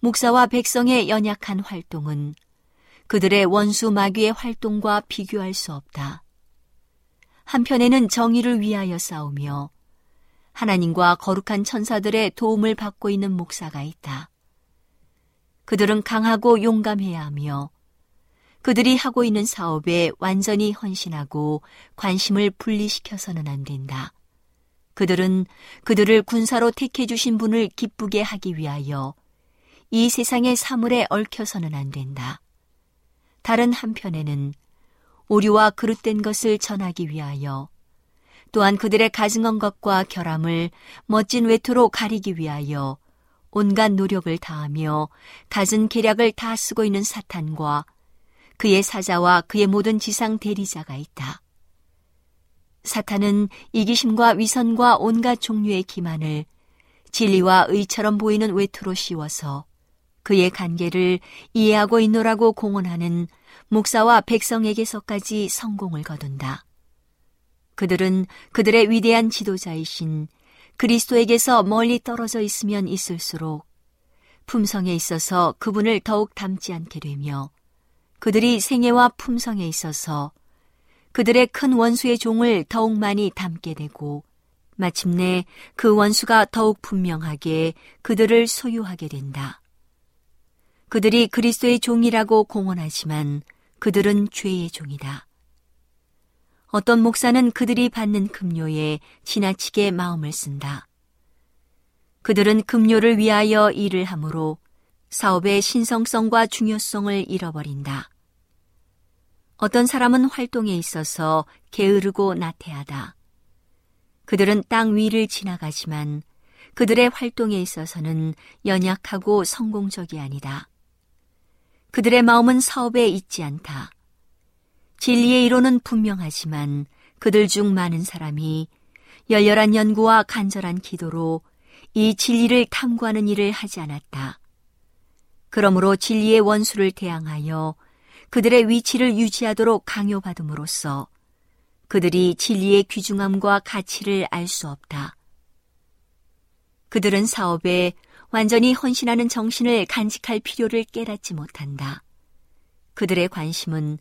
목사와 백성의 연약한 활동은 그들의 원수 마귀의 활동과 비교할 수 없다. 한편에는 정의를 위하여 싸우며 하나님과 거룩한 천사들의 도움을 받고 있는 목사가 있다. 그들은 강하고 용감해야 하며 그들이 하고 있는 사업에 완전히 헌신하고 관심을 분리시켜서는 안 된다. 그들은 그들을 군사로 택해 주신 분을 기쁘게 하기 위하여 이 세상의 사물에 얽혀서는 안 된다. 다른 한편에는 오류와 그릇된 것을 전하기 위하여 또한 그들의 가증한 것과 결함을 멋진 외투로 가리기 위하여 온갖 노력을 다하며 갖은 계략을 다 쓰고 있는 사탄과 그의 사자와 그의 모든 지상 대리자가 있다. 사탄은 이기심과 위선과 온갖 종류의 기만을 진리와 의처럼 보이는 외투로 씌워서 그의 관계를 이해하고 있노라고 공언하는 목사와 백성에게서까지 성공을 거둔다. 그들은 그들의 위대한 지도자이신 그리스도에게서 멀리 떨어져 있으면 있을수록 품성에 있어서 그분을 더욱 닮지 않게 되며 그들이 생애와 품성에 있어서 그들의 큰 원수의 종을 더욱 많이 닮게 되고 마침내 그 원수가 더욱 분명하게 그들을 소유하게 된다. 그들이 그리스도의 종이라고 공언하지만 그들은 죄의 종이다. 어떤 목사는 그들이 받는 급료에 지나치게 마음을 쓴다. 그들은 급료를 위하여 일을 하므로 사업의 신성성과 중요성을 잃어버린다. 어떤 사람은 활동에 있어서 게으르고 나태하다. 그들은 땅 위를 지나가지만 그들의 활동에 있어서는 연약하고 성공적이 아니다. 그들의 마음은 사업에 있지 않다. 진리의 이론은 분명하지만 그들 중 많은 사람이 열렬한 연구와 간절한 기도로 이 진리를 탐구하는 일을 하지 않았다. 그러므로 진리의 원수를 대항하여 그들의 위치를 유지하도록 강요받음으로써 그들이 진리의 귀중함과 가치를 알 수 없다. 그들은 사업에 완전히 헌신하는 정신을 간직할 필요를 깨닫지 못한다. 그들의 관심은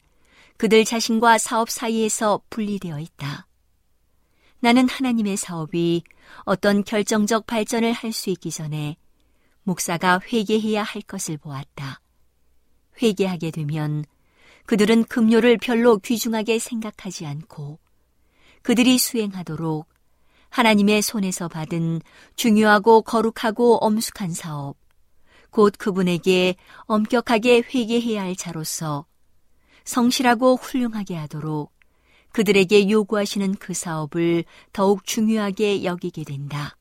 그들 자신과 사업 사이에서 분리되어 있다. 나는 하나님의 사업이 어떤 결정적 발전을 할 수 있기 전에 목사가 회개해야 할 것을 보았다. 회개하게 되면 그들은 급료를 별로 귀중하게 생각하지 않고 그들이 수행하도록 하나님의 손에서 받은 중요하고 거룩하고 엄숙한 사업, 곧 그분에게 엄격하게 회개해야 할 자로서 성실하고 훌륭하게 하도록 그들에게 요구하시는 그 사업을 더욱 중요하게 여기게 된다.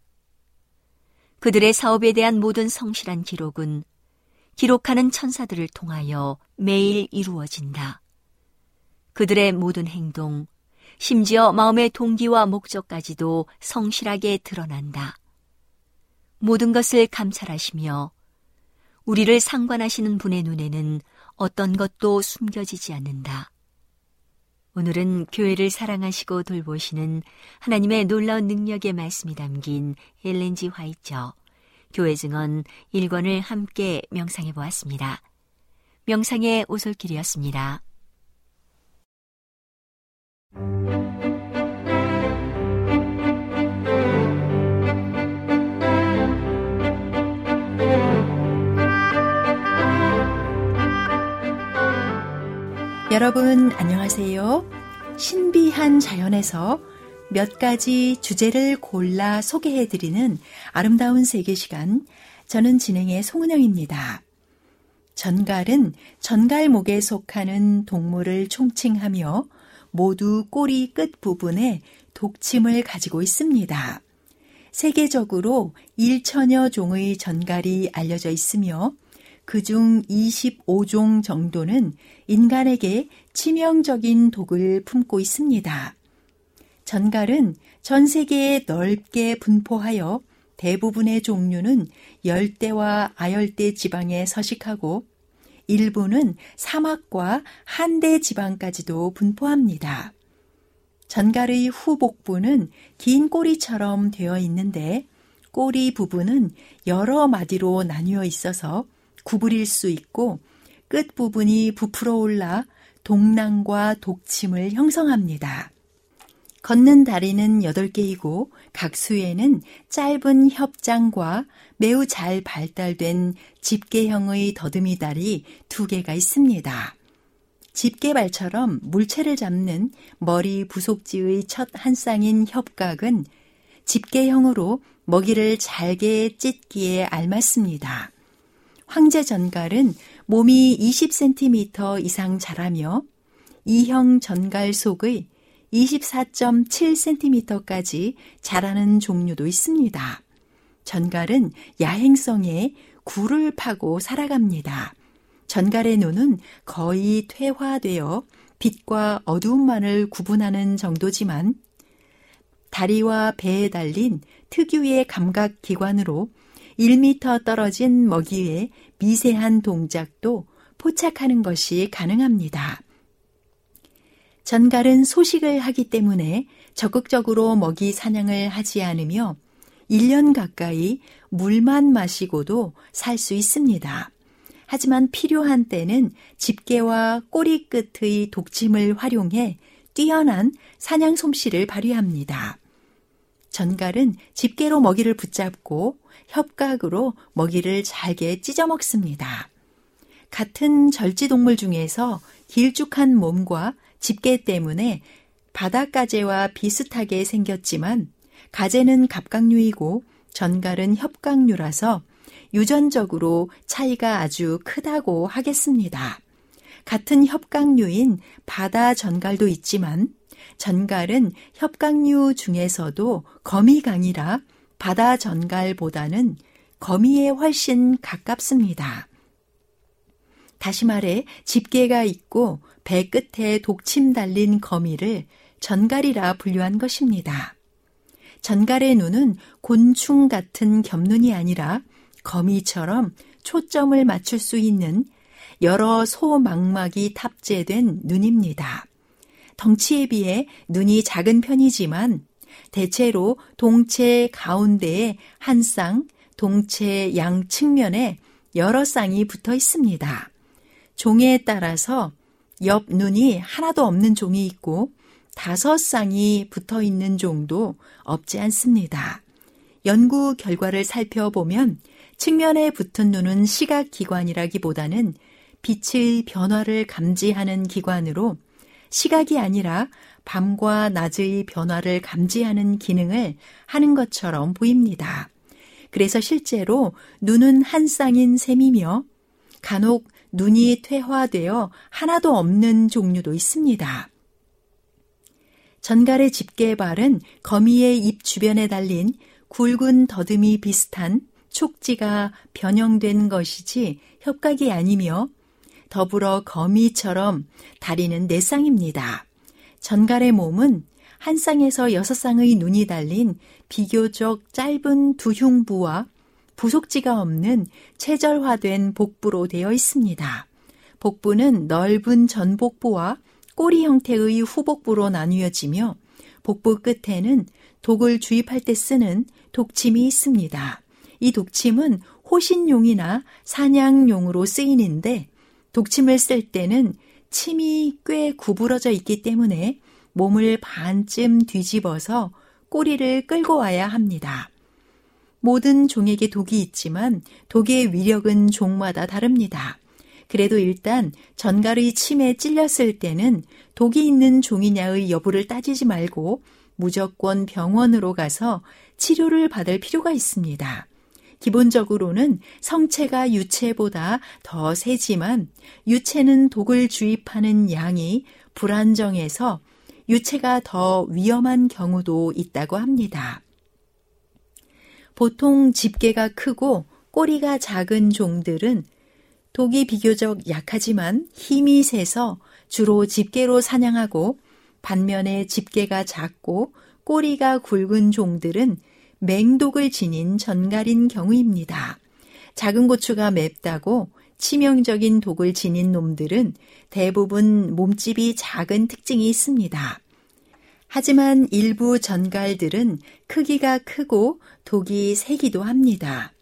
그들의 사업에 대한 모든 성실한 기록은 기록하는 천사들을 통하여 매일 이루어진다. 그들의 모든 행동, 심지어 마음의 동기와 목적까지도 성실하게 드러난다. 모든 것을 감찰하시며 우리를 상관하시는 분의 눈에는 어떤 것도 숨겨지지 않는다. 오늘은 교회를 사랑하시고 돌보시는 하나님의 놀라운 능력의 말씀이 담긴 엘렌지 화이처 교회 증언 1권을 함께 명상해 보았습니다. 명상의 오솔길이었습니다. 여러분 안녕하세요. 신비한 자연에서 몇 가지 주제를 골라 소개해 드리는 아름다운 세계 시간. 저는 진행의 송은영입니다. 전갈은 전갈목에 속하는 동물을 총칭하며 모두 꼬리 끝 부분에 독침을 가지고 있습니다. 세계적으로 1천여 종의 전갈이 알려져 있으며 그중 25종 정도는 인간에게 치명적인 독을 품고 있습니다. 전갈은 전 세계에 넓게 분포하여 대부분의 종류는 열대와 아열대 지방에 서식하고 일부는 사막과 한대 지방까지도 분포합니다. 전갈의 후복부는 긴 꼬리처럼 되어 있는데 꼬리 부분은 여러 마디로 나뉘어 있어서 구부릴 수 있고 끝 부분이 부풀어 올라 동낭과 독침을 형성합니다. 걷는 다리는 8개이고 각 수에는 짧은 협장과 매우 잘 발달된 집게형의 더듬이 다리 2개가 있습니다. 집게발처럼 물체를 잡는 머리 부속지의 첫 한 쌍인 협각은 집게형으로 먹이를 잘게 찢기에 알맞습니다. 황제 전갈은 몸이 20cm 이상 자라며 이형 전갈 속의 24.7cm까지 자라는 종류도 있습니다. 전갈은 야행성에 굴을 파고 살아갑니다. 전갈의 눈은 거의 퇴화되어 빛과 어두움만을 구분하는 정도지만 다리와 배에 달린 특유의 감각 기관으로 1미터 떨어진 먹이의 미세한 동작도 포착하는 것이 가능합니다. 전갈은 소식을 하기 때문에 적극적으로 먹이 사냥을 하지 않으며 1년 가까이 물만 마시고도 살 수 있습니다. 하지만 필요한 때는 집게와 꼬리 끝의 독침을 활용해 뛰어난 사냥 솜씨를 발휘합니다. 전갈은 집게로 먹이를 붙잡고 협각으로 먹이를 잘게 찢어 먹습니다. 같은 절지동물 중에서 길쭉한 몸과 집게 때문에 바닷가재와 비슷하게 생겼지만 가재는 갑각류이고 전갈은 협각류라서 유전적으로 차이가 아주 크다고 하겠습니다. 같은 협강류인 바다 전갈도 있지만 전갈은 협강류 중에서도 거미강이라 바다 전갈보다는 거미에 훨씬 가깝습니다. 다시 말해 집게가 있고 배 끝에 독침 달린 거미를 전갈이라 분류한 것입니다. 전갈의 눈은 곤충 같은 겹눈이 아니라 거미처럼 초점을 맞출 수 있는 여러 소망막이 탑재된 눈입니다. 덩치에 비해 눈이 작은 편이지만 대체로 동체 가운데에 한 쌍, 동체 양 측면에 여러 쌍이 붙어 있습니다. 종에 따라서 옆 눈이 하나도 없는 종이 있고 다섯 쌍이 붙어 있는 종도 없지 않습니다. 연구 결과를 살펴보면 측면에 붙은 눈은 시각기관이라기보다는 빛의 변화를 감지하는 기관으로 시각이 아니라 밤과 낮의 변화를 감지하는 기능을 하는 것처럼 보입니다. 그래서 실제로 눈은 한 쌍인 셈이며 간혹 눈이 퇴화되어 하나도 없는 종류도 있습니다. 전갈의 집게발은 거미의 입 주변에 달린 굵은 더듬이 비슷한 촉지가 변형된 것이지 협각이 아니며 더불어 거미처럼 다리는 네 쌍입니다. 전갈의 몸은 한 쌍에서 여섯 쌍의 눈이 달린 비교적 짧은 두 흉부와 부속지가 없는 체절화된 복부로 되어 있습니다. 복부는 넓은 전복부와 꼬리 형태의 후복부로 나뉘어지며 복부 끝에는 독을 주입할 때 쓰는 독침이 있습니다. 이 독침은 호신용이나 사냥용으로 쓰이는데 독침을 쓸 때는 침이 꽤 구부러져 있기 때문에 몸을 반쯤 뒤집어서 꼬리를 끌고 와야 합니다. 모든 종에게 독이 있지만 독의 위력은 종마다 다릅니다. 그래도 일단 전갈의 침에 찔렸을 때는 독이 있는 종이냐의 여부를 따지지 말고 무조건 병원으로 가서 치료를 받을 필요가 있습니다. 기본적으로는 성체가 유체보다 더 세지만 유체는 독을 주입하는 양이 불안정해서 유체가 더 위험한 경우도 있다고 합니다. 보통 집게가 크고 꼬리가 작은 종들은 독이 비교적 약하지만 힘이 세서 주로 집게로 사냥하고 반면에 집게가 작고 꼬리가 굵은 종들은 맹독을 지닌 전갈인 경우입니다. 작은 고추가 맵다고 치명적인 독을 지닌 놈들은 대부분 몸집이 작은 특징이 있습니다. 하지만 일부 전갈들은 크기가 크고 독이 세기도 합니다.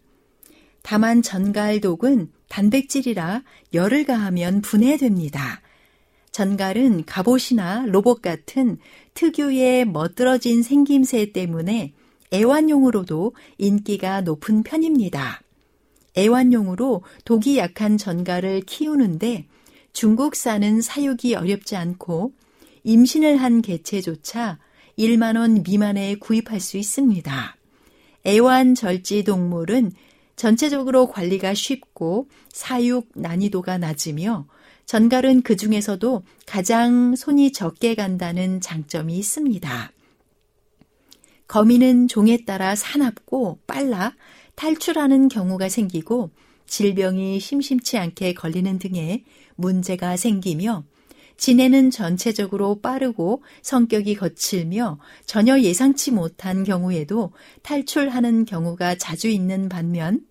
다만 전갈독은 단백질이라 열을 가하면 분해됩니다. 전갈은 갑옷이나 로봇 같은 특유의 멋들어진 생김새 때문에 애완용으로도 인기가 높은 편입니다. 애완용으로 독이 약한 전갈을 키우는데 중국산은 사육이 어렵지 않고 임신을 한 개체조차 1만 원 미만에 구입할 수 있습니다. 애완 절지 동물은 전체적으로 관리가 쉽고 사육 난이도가 낮으며 전갈은 그 중에서도 가장 손이 적게 간다는 장점이 있습니다. 거미는 종에 따라 사납고 빨라 탈출하는 경우가 생기고 질병이 심심치 않게 걸리는 등의 문제가 생기며 지네는 전체적으로 빠르고 성격이 거칠며 전혀 예상치 못한 경우에도 탈출하는 경우가 자주 있는 반면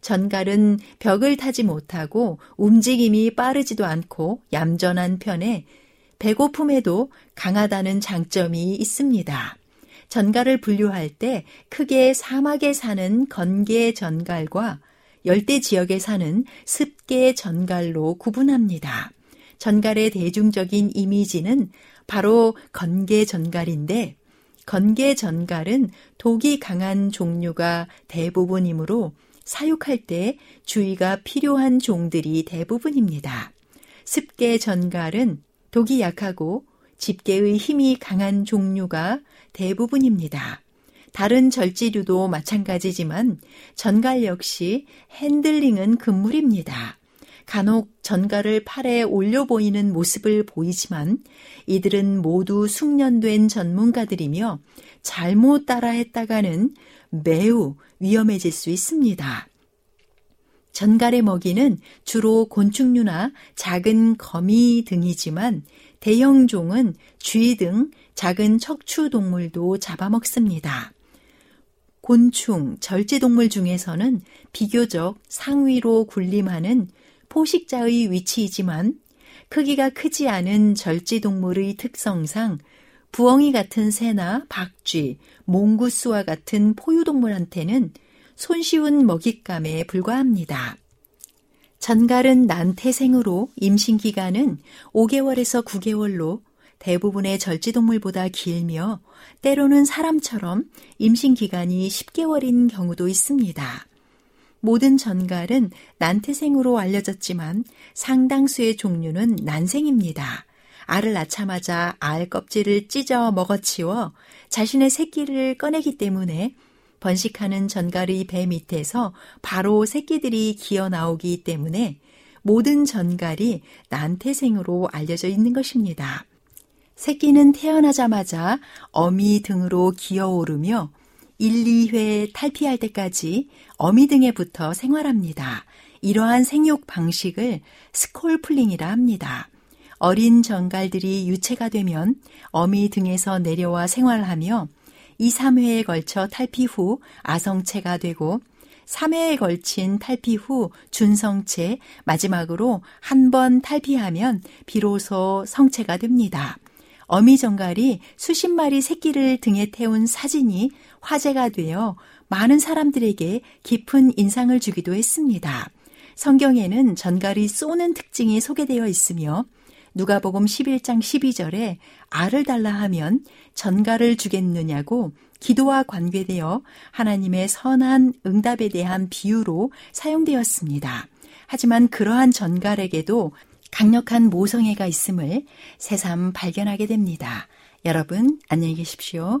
전갈은 벽을 타지 못하고 움직임이 빠르지도 않고 얌전한 편에 배고픔에도 강하다는 장점이 있습니다. 전갈을 분류할 때 크게 사막에 사는 건개 전갈과 열대 지역에 사는 습계 전갈로 구분합니다. 전갈의 대중적인 이미지는 바로 건개 전갈인데 건개 전갈은 독이 강한 종류가 대부분이므로 사육할 때 주의가 필요한 종들이 대부분입니다. 습계 전갈은 독이 약하고 집게의 힘이 강한 종류가 대부분입니다. 다른 절지류도 마찬가지지만 전갈 역시 핸들링은 금물입니다. 간혹 전갈을 팔에 올려 보이는 모습을 보이지만 이들은 모두 숙련된 전문가들이며 잘못 따라 했다가는 매우 위험해질 수 있습니다. 전갈의 먹이는 주로 곤충류나 작은 거미 등이지만 대형 종은 쥐 등 작은 척추 동물도 잡아먹습니다. 곤충, 절제동물 중에서는 비교적 상위로 군림하는 포식자의 위치이지만 크기가 크지 않은 절제동물의 특성상 부엉이 같은 새나 박쥐, 몽구스와 같은 포유동물한테는 손쉬운 먹잇감에 불과합니다. 전갈은 난태생으로 임신 기간은 5개월에서 9개월로 대부분의 절지동물보다 길며 때로는 사람처럼 임신 기간이 10개월인 경우도 있습니다. 모든 전갈은 난태생으로 알려졌지만 상당수의 종류는 난생입니다. 알을 낳자마자 알 껍질을 찢어 먹어치워 자신의 새끼를 꺼내기 때문에 번식하는 전갈의 배 밑에서 바로 새끼들이 기어 나오기 때문에 모든 전갈이 난태생으로 알려져 있는 것입니다. 새끼는 태어나자마자 어미 등으로 기어오르며 1, 2회 탈피할 때까지 어미 등에 붙어 생활합니다. 이러한 생육 방식을 스콜플링이라 합니다. 어린 전갈들이 유체가 되면 어미 등에서 내려와 생활하며 2, 3회에 걸쳐 탈피 후 아성체가 되고 3회에 걸친 탈피 후 준성체, 마지막으로 한 번 탈피하면 비로소 성체가 됩니다. 어미정갈이 수십 마리 새끼를 등에 태운 사진이 화제가 되어 많은 사람들에게 깊은 인상을 주기도 했습니다. 성경에는 전갈이 쏘는 특징이 소개되어 있으며 누가복음 11장 12절에 알을 달라 하면 전갈을 주겠느냐고 기도와 관계되어 하나님의 선한 응답에 대한 비유로 사용되었습니다. 하지만 그러한 전갈에게도 강력한 모성애가 있음을 새삼 발견하게 됩니다. 여러분, 안녕히 계십시오.